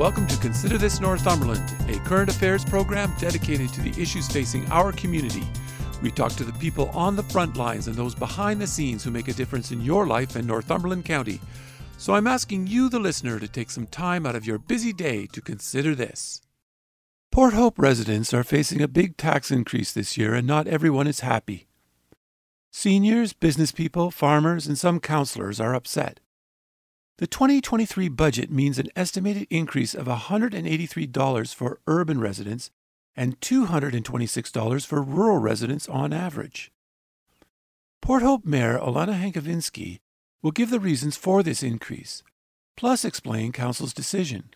welcome to Consider This Northumberland, a current affairs program dedicated to the issues facing our community. We talk to the people on the front lines and those behind the scenes who make a difference in your life in Northumberland County. So I'm asking you, the listener, to take some time out of your busy day to consider this. Port Hope residents are facing a big tax increase this year, and not everyone is happy. Seniors, business people, farmers, and some councillors are upset. The 2023 budget means an estimated increase of $183 for urban residents and $226 for rural residents on average. Port Hope Mayor Olena Hankivsky will give the reasons for this increase, plus explain Council's decision.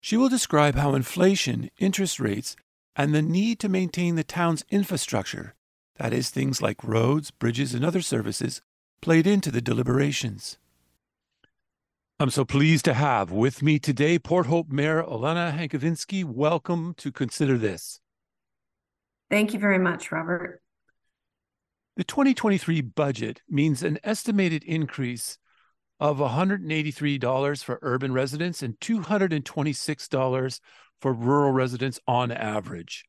She will describe how inflation, interest rates, and the need to maintain the town's infrastructure, that is, things like roads, bridges, and other services, played into the deliberations. I'm so pleased to have with me today Port Hope Mayor Olena Hankivsky. Welcome to Consider This. Thank you very much, Robert. The 2023 budget means an estimated increase of $183 for urban residents and $226 for rural residents on average.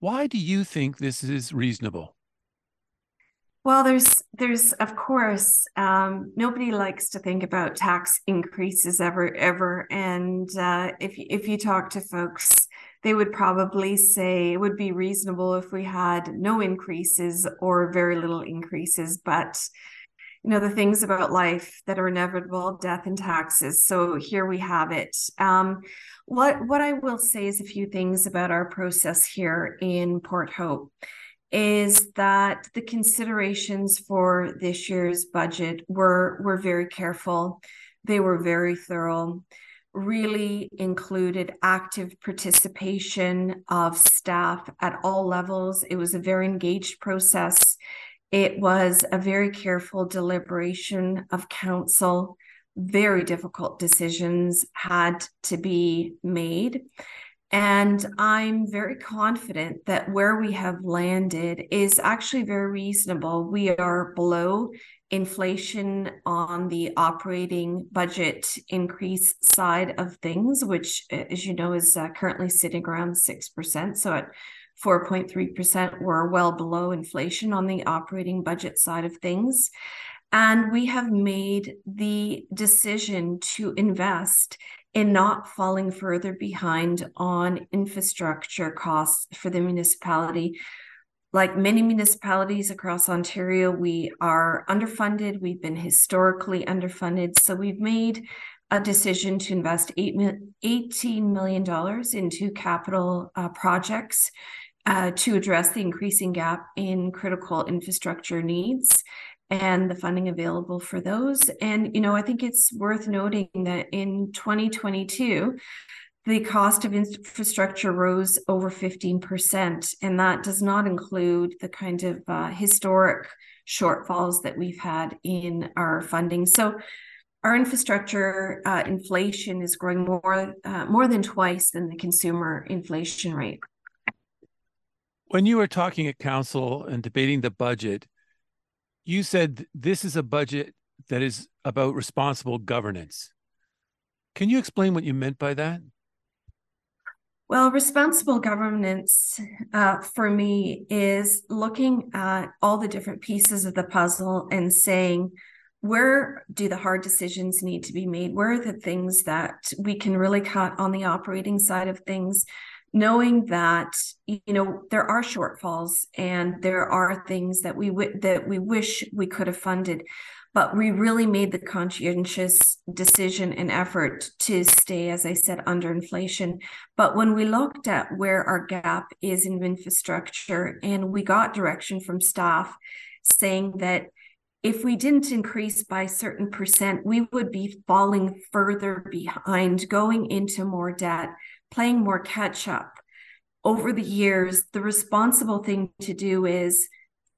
Why do you think this is reasonable? Well, there's there's of course um, nobody likes to think about tax increases ever ever, and uh, if if you talk to folks, they would probably say it would be reasonable if we had no increases or very little increases, but you know the things about life that are inevitable death and taxes. So here we have it. Um, what what i will say is a few things about our process here in port hope is that the considerations for this year's budget were were very careful. They were very thorough. Really included active participation of staff at all levels. It was a very engaged process. It was a very careful deliberation of council. Very difficult decisions had to be made. And I'm very confident that where we have landed is actually very reasonable. We are below inflation on the operating budget increase side of things, which, as you know, is uh, currently sitting around 6%. So at 4.3%, we're well below inflation on the operating budget side of things. And we have made the decision to invest in not falling further behind on infrastructure costs for the municipality. Like many municipalities across Ontario, we are underfunded. We've been historically underfunded. So we've made a decision to invest $18 million into capital uh, projects uh, to address the increasing gap in critical infrastructure needs and the funding available for those. And, you know, I think it's worth noting that in 2022, the cost of infrastructure rose over 15%. And that does not include the kind of uh, historic shortfalls that we've had in our funding. So, our infrastructure uh, inflation is growing more uh, more than twice than the consumer inflation rate. When you were talking at council and debating the budget, you said this is a budget that is about responsible governance. Can you explain what you meant by that? Well, responsible governance uh, for me is looking at all the different pieces of the puzzle and saying, where do the hard decisions need to be made? Where are the things that we can really cut on the operating side of things? Knowing that you know there are shortfalls and there are things that we w- that we wish we could have funded. But we really made the conscientious decision and effort to stay as i said under inflation. But when we looked at where our gap is in infrastructure and we got direction from staff saying that if we didn't increase by a certain percent, we would be falling further behind, going into more debt, playing more catch up. Over the years, the responsible thing to do is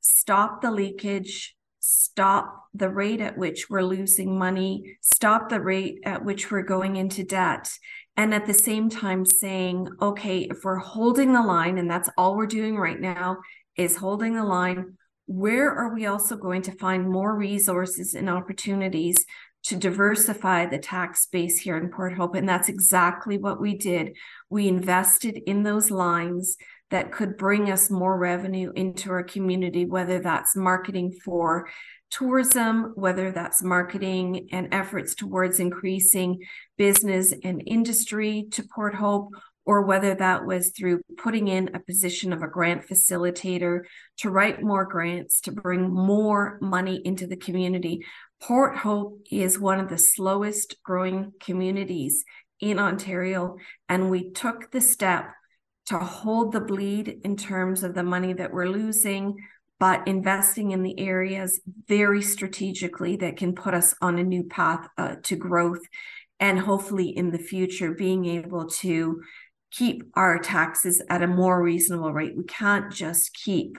stop the leakage, stop the rate at which we're losing money, stop the rate at which we're going into debt. And at the same time, saying, okay, if we're holding the line, and that's all we're doing right now is holding the line, where are we also going to find more resources and opportunities to diversify the tax base here in Port Hope? And that's exactly what we did. We invested in those lines that could bring us more revenue into our community, whether that's marketing for tourism, whether that's marketing and efforts towards increasing business and industry to Port Hope, or whether that was through putting in a position of a grant facilitator to write more grants to bring more money into the community. Port Hope is one of the slowest growing communities in Ontario, and we took the step to hold the bleed in terms of the money that we're losing, but investing in the areas very strategically that can put us on a new path uh, to growth and hopefully in the future being able to keep our taxes at a more reasonable rate. We can't just keep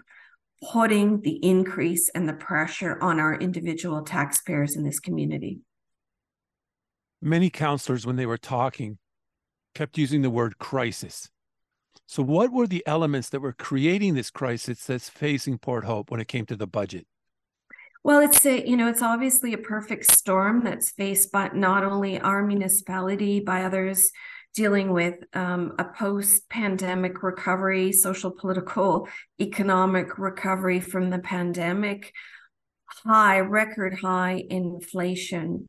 putting the increase and the pressure on our individual taxpayers in this community. Many counselors, when they were talking, kept using the word crisis. So, what were the elements that were creating this crisis that's facing Port Hope when it came to the budget? Well, it's a, you know, it's obviously a perfect storm that's faced by not only our municipality, by others dealing with um, a post pandemic recovery, social, political, economic recovery from the pandemic, high, record high inflation,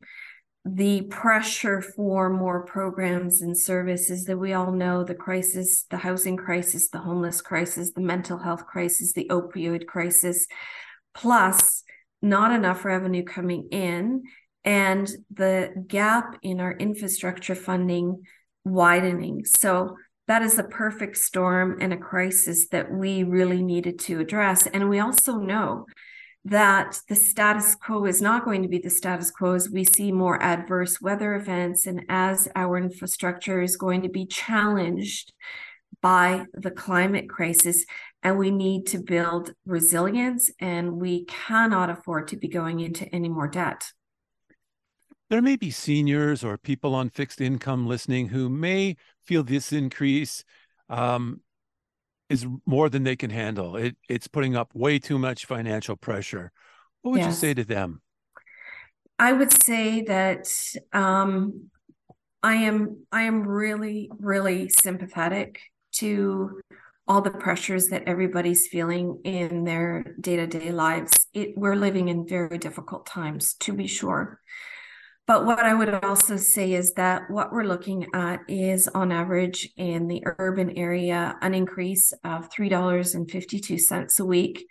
the pressure for more programs and services that we all know the crisis, the housing crisis, the homeless crisis, the mental health crisis, the opioid crisis, plus not enough revenue coming in and the gap in our infrastructure funding widening. So that is a perfect storm and a crisis that we really needed to address. And we also know that the status quo is not going to be the status quo as we see more adverse weather events and as our infrastructure is going to be challenged by the climate crisis. And we need to build resilience, and we cannot afford to be going into any more debt. There may be seniors or people on fixed income listening who may feel this increase um, is more than they can handle. It, it's putting up way too much financial pressure. What would yes. you say to them? I would say that um, I am I am really really sympathetic to all the pressures that everybody's feeling in their day-to-day lives. It, we're living in very difficult times, to be sure. But what I would also say is that what we're looking at is on average in the urban area, an increase of $3.52 a week.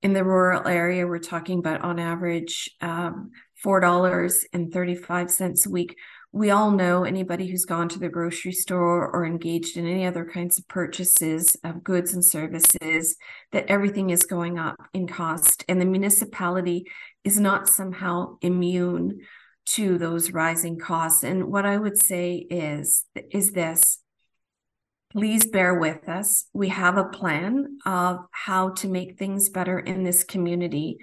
In the rural area, we're talking about on average um, $4.35 a week. We all know anybody who's gone to the grocery store or engaged in any other kinds of purchases of goods and services that everything is going up in cost. And the municipality is not somehow immune to those rising costs. And what I would say is is this please bear with us. We have a plan of how to make things better in this community.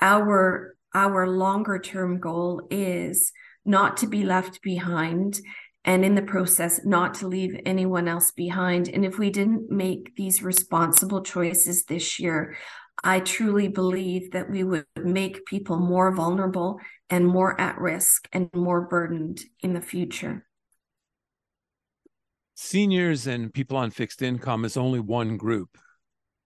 Our our longer term goal is not to be left behind and in the process not to leave anyone else behind and if we didn't make these responsible choices this year I truly believe that we would make people more vulnerable and more at risk and more burdened in the future. Seniors and people on fixed income is only one group.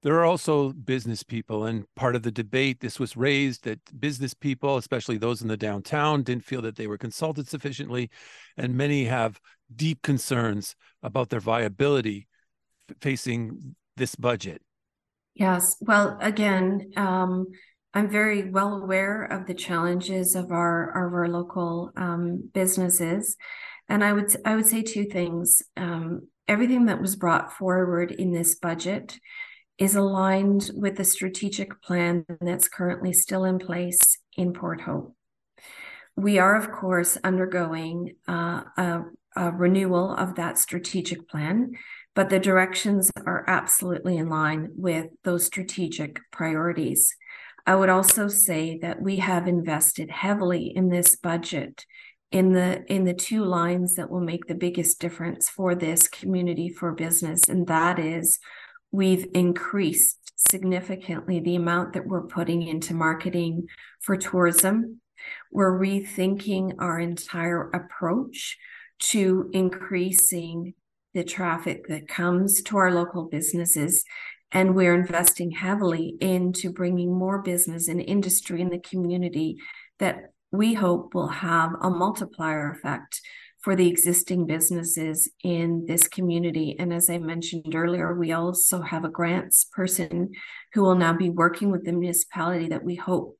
There are also business people, and part of the debate, this was raised that business people, especially those in the downtown, didn't feel that they were consulted sufficiently, and many have deep concerns about their viability facing this budget. Yes. Well, again, um, I'm very well aware of the challenges of our of our local um, businesses, and I would I would say two things. Um, everything that was brought forward in this budget is aligned with the strategic plan that's currently still in place in Port Hope. We are, of course, undergoing uh, a, a renewal of that strategic plan, but the directions are absolutely in line with those strategic priorities. I would also say that we have invested heavily in this budget in the in the two lines that will make the biggest difference for this community for business and that is we've increased significantly the amount that we're putting into marketing for tourism. We're rethinking our entire approach to increasing the traffic that comes to our local businesses and we're investing heavily into bringing more business and industry in the community that we hope will have a multiplier effect for the existing businesses in this community. And as I mentioned earlier, we also have a grants person who will now be working with the municipality that we hope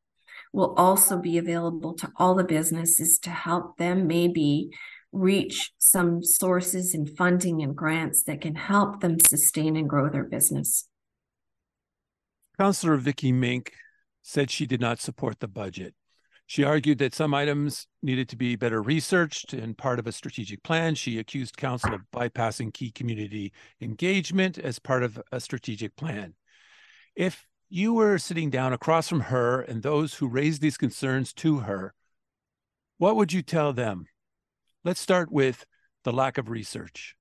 will also be available to all the businesses to help them maybe reach some sources and funding and grants that can help them sustain and grow their business. Councillor Vicky Mink said she did not support the budget. She argued that some items needed to be better researched and part of a strategic plan. She accused council of bypassing key community engagement as part of a strategic plan. If you were sitting down across from her and those who raised these concerns to her, what would you tell them? Let's start with the lack of research.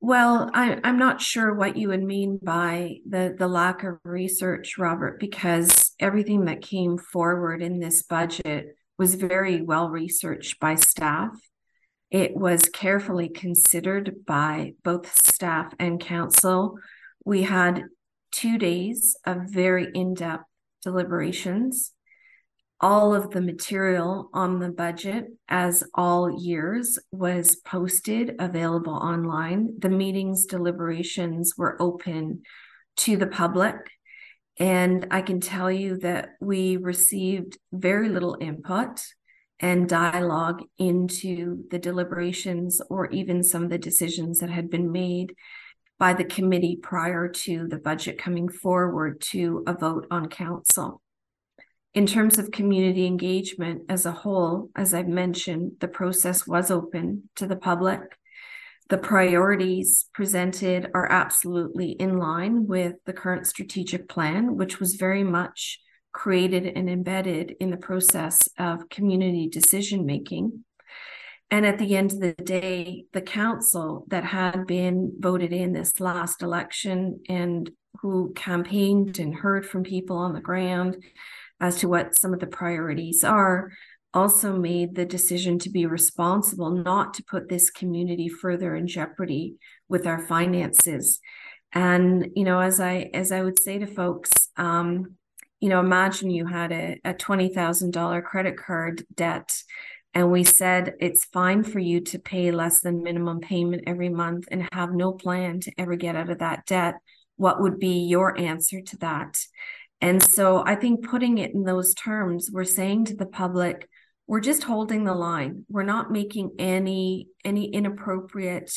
Well, I, I'm not sure what you would mean by the, the lack of research, Robert, because everything that came forward in this budget was very well researched by staff. It was carefully considered by both staff and council. We had two days of very in depth deliberations all of the material on the budget, as all years, was posted available online. The meetings deliberations were open to the public. And I can tell you that we received very little input and dialogue into the deliberations or even some of the decisions that had been made by the committee prior to the budget coming forward to a vote on council. In terms of community engagement as a whole, as I've mentioned, the process was open to the public. The priorities presented are absolutely in line with the current strategic plan, which was very much created and embedded in the process of community decision making. And at the end of the day, the council that had been voted in this last election and who campaigned and heard from people on the ground as to what some of the priorities are also made the decision to be responsible not to put this community further in jeopardy with our finances. And you know as i as i would say to folks um you know imagine you had a, a $20000 credit card debt and we said it's fine for you to pay less than minimum payment every month and have no plan to ever get out of that debt what would be your answer to that and so I think putting it in those terms, we're saying to the public, we're just holding the line. We're not making any any inappropriate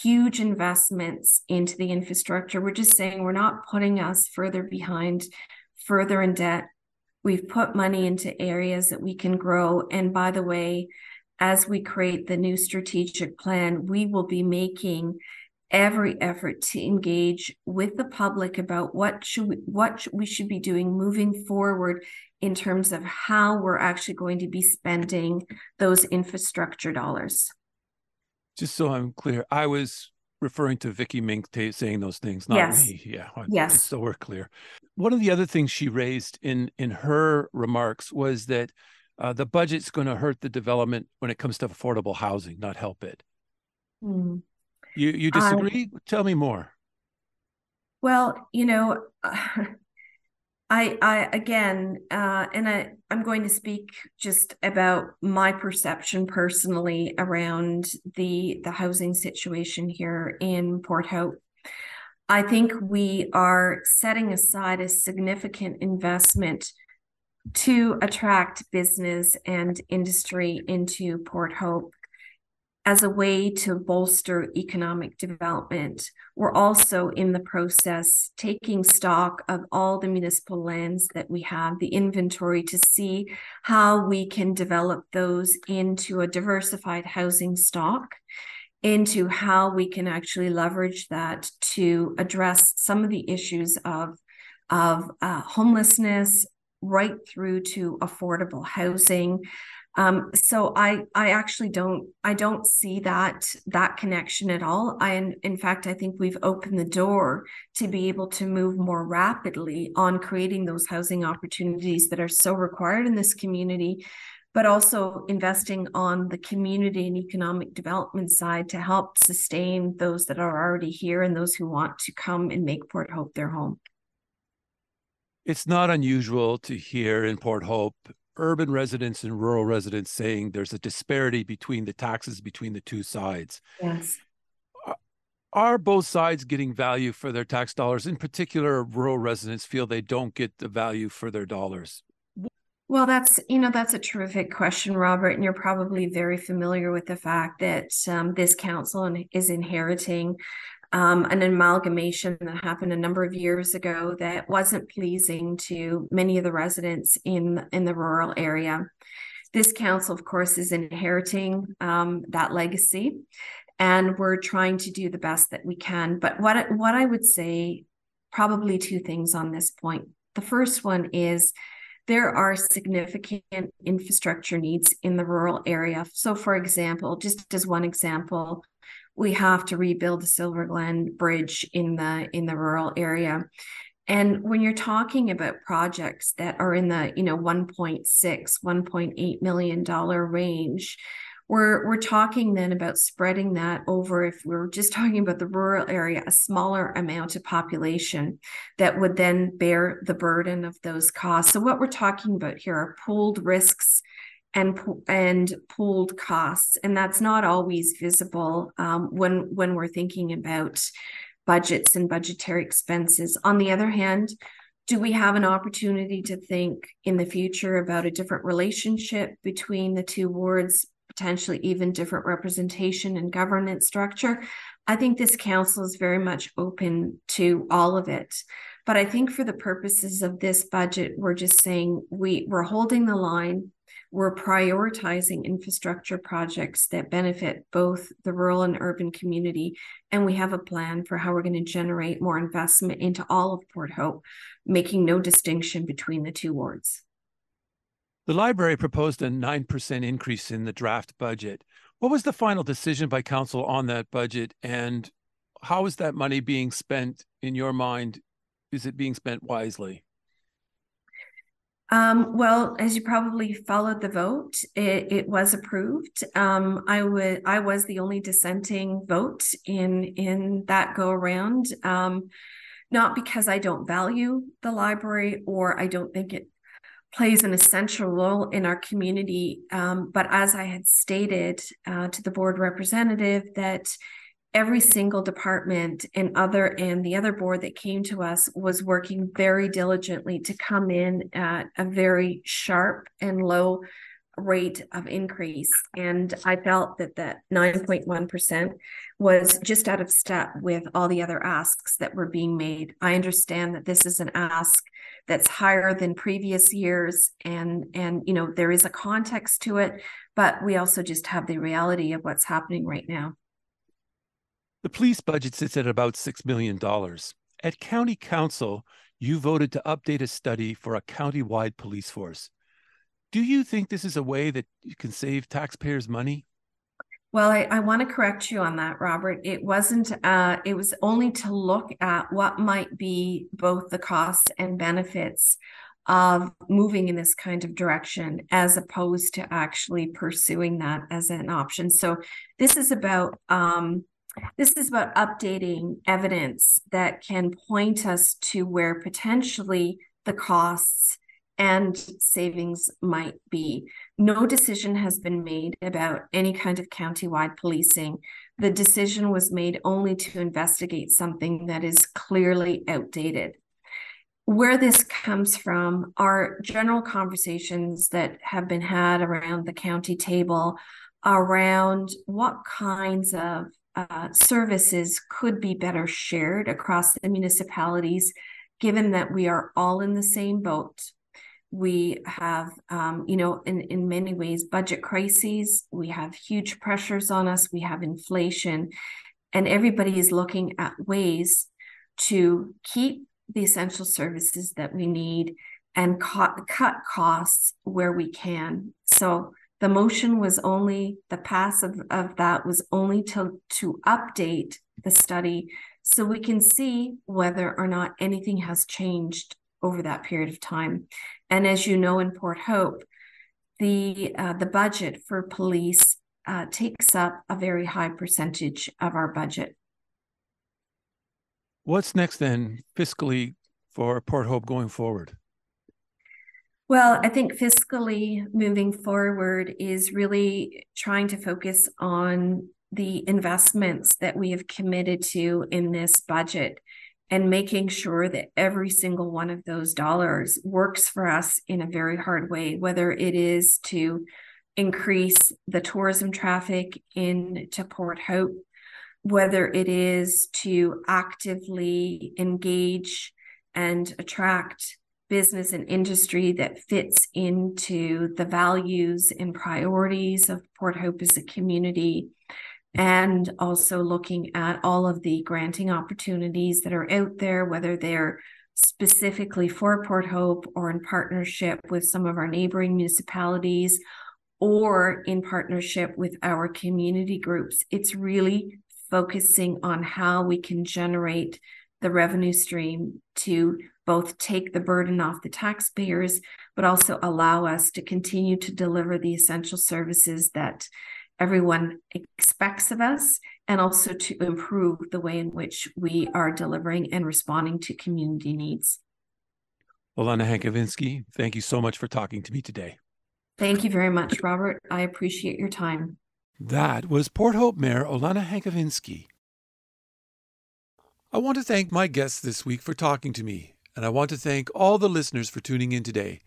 huge investments into the infrastructure. We're just saying we're not putting us further behind, further in debt. We've put money into areas that we can grow. And by the way, as we create the new strategic plan, we will be making every effort to engage with the public about what should we, what we should be doing moving forward in terms of how we're actually going to be spending those infrastructure dollars. Just so I'm clear, I was referring to Vicky Mink saying those things, not yes. me. Yeah. Yes. So we're clear. One of the other things she raised in in her remarks was that uh, the budget's going to hurt the development when it comes to affordable housing, not help it. Mm. You you disagree? Tell me more. Well, you know, I I again, uh, and I I'm going to speak just about my perception personally around the the housing situation here in Port Hope. I think we are setting aside a significant investment to attract business and industry into Port Hope as a way to bolster economic development. We're also in the process taking stock of all the municipal lands that we have, the inventory to see how we can develop those into a diversified housing stock, into how we can actually leverage that to address some of the issues of, of uh, homelessness right through to affordable housing um, so I I actually don't I don't see that that connection at all. I in, in fact I think we've opened the door to be able to move more rapidly on creating those housing opportunities that are so required in this community, but also investing on the community and economic development side to help sustain those that are already here and those who want to come and make Port Hope their home. It's not unusual to hear in Port Hope urban residents and rural residents saying there's a disparity between the taxes between the two sides. Yes. Are both sides getting value for their tax dollars? In particular, rural residents feel they don't get the value for their dollars. Well, that's you know that's a terrific question, Robert, and you're probably very familiar with the fact that um, this council is inheriting um, an amalgamation that happened a number of years ago that wasn't pleasing to many of the residents in in the rural area. This council, of course, is inheriting um, that legacy, and we're trying to do the best that we can. But what what I would say, probably two things on this point. The first one is there are significant infrastructure needs in the rural area. So, for example, just as one example, we have to rebuild the Silver Glen Bridge in the in the rural area. And when you're talking about projects that are in the, you know, 1.6, 1.8 million dollar range, we're we're talking then about spreading that over if we're just talking about the rural area, a smaller amount of population that would then bear the burden of those costs. So what we're talking about here are pooled risks and and pooled costs, and that's not always visible um, when when we're thinking about budgets and budgetary expenses. On the other hand, do we have an opportunity to think in the future about a different relationship between the two wards, potentially even different representation and governance structure? I think this council is very much open to all of it. But I think for the purposes of this budget, we're just saying we, we're holding the line we're prioritizing infrastructure projects that benefit both the rural and urban community. And we have a plan for how we're going to generate more investment into all of Port Hope, making no distinction between the two wards. The library proposed a 9% increase in the draft budget. What was the final decision by council on that budget? And how is that money being spent in your mind? Is it being spent wisely? Um, well, as you probably followed the vote, it, it was approved. Um, I would I was the only dissenting vote in in that go around. Um, not because I don't value the library or I don't think it plays an essential role in our community, um, but as I had stated uh, to the board representative that every single department and other and the other board that came to us was working very diligently to come in at a very sharp and low rate of increase. And i felt that that 9.1% was just out of step with all the other asks that were being made. I understand that this is an ask that's higher than previous years and and you know there is a context to it but we also just have the reality of what's happening right now the police budget sits at about $6 million. At County Council, you voted to update a study for a county-wide police force. Do you think this is a way that you can save taxpayers money? Well, I, I want to correct you on that, Robert. It wasn't, uh, it was only to look at what might be both the costs and benefits of moving in this kind of direction as opposed to actually pursuing that as an option. So this is about um, this is about updating evidence that can point us to where potentially the costs and savings might be. No decision has been made about any kind of countywide policing. The decision was made only to investigate something that is clearly outdated. Where this comes from are general conversations that have been had around the county table around what kinds of uh, services could be better shared across the municipalities, given that we are all in the same boat. We have, um, you know, in, in many ways, budget crises. We have huge pressures on us. We have inflation. And everybody is looking at ways to keep the essential services that we need and cut, cut costs where we can. So the motion was only the pass of, of that was only to to update the study so we can see whether or not anything has changed over that period of time. And as you know, in Port Hope, the uh, the budget for police uh, takes up a very high percentage of our budget. What's next then, fiscally, for Port Hope going forward? Well, I think fiscally moving forward is really trying to focus on the investments that we have committed to in this budget and making sure that every single one of those dollars works for us in a very hard way, whether it is to increase the tourism traffic into Port Hope, whether it is to actively engage and attract business and industry that fits into the values and priorities of Port Hope as a community, and also looking at all of the granting opportunities that are out there, whether they're specifically for Port Hope or in partnership with some of our neighboring municipalities or in partnership with our community groups. It's really focusing on how we can generate the revenue stream to both take the burden off the taxpayers, but also allow us to continue to deliver the essential services that everyone expects of us, and also to improve the way in which we are delivering and responding to community needs. Olena Hankivsky, thank you so much for talking to me today. Thank you very much, Robert. I appreciate your time. That was Port Hope Mayor Olena Hankivsky. I want to thank my guests this week for talking to me and I want to thank all the listeners for tuning in today.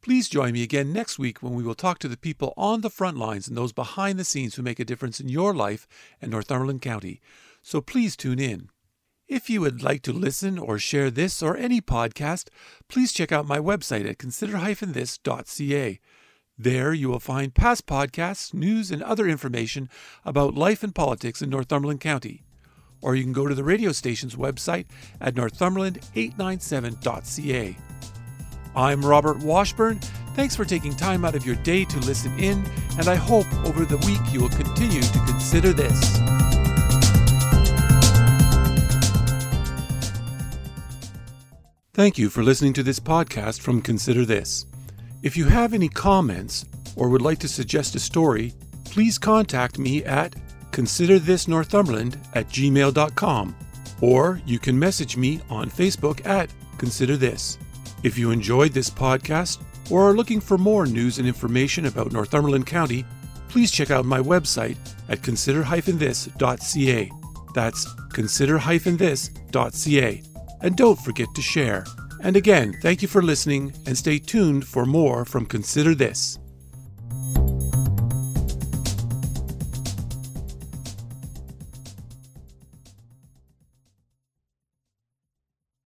Please join me again next week when we will talk to the people on the front lines and those behind the scenes who make a difference in your life and Northumberland County. So please tune in. If you would like to listen or share this or any podcast, please check out my website at consider-this.ca. There you will find past podcasts, news, and other information about life and politics in Northumberland County or you can go to the radio station's website at northumberland897.ca. I'm Robert Washburn. Thanks for taking time out of your day to listen in, and I hope over the week you will continue to consider this. Thank you for listening to this podcast from Consider This. If you have any comments or would like to suggest a story, please contact me at consider this Northumberland at gmail.com, or you can message me on Facebook at Consider This. If you enjoyed this podcast or are looking for more news and information about Northumberland County, please check out my website at consider-this.ca. That's consider-this.ca. And don't forget to share. And again, thank you for listening and stay tuned for more from Consider This.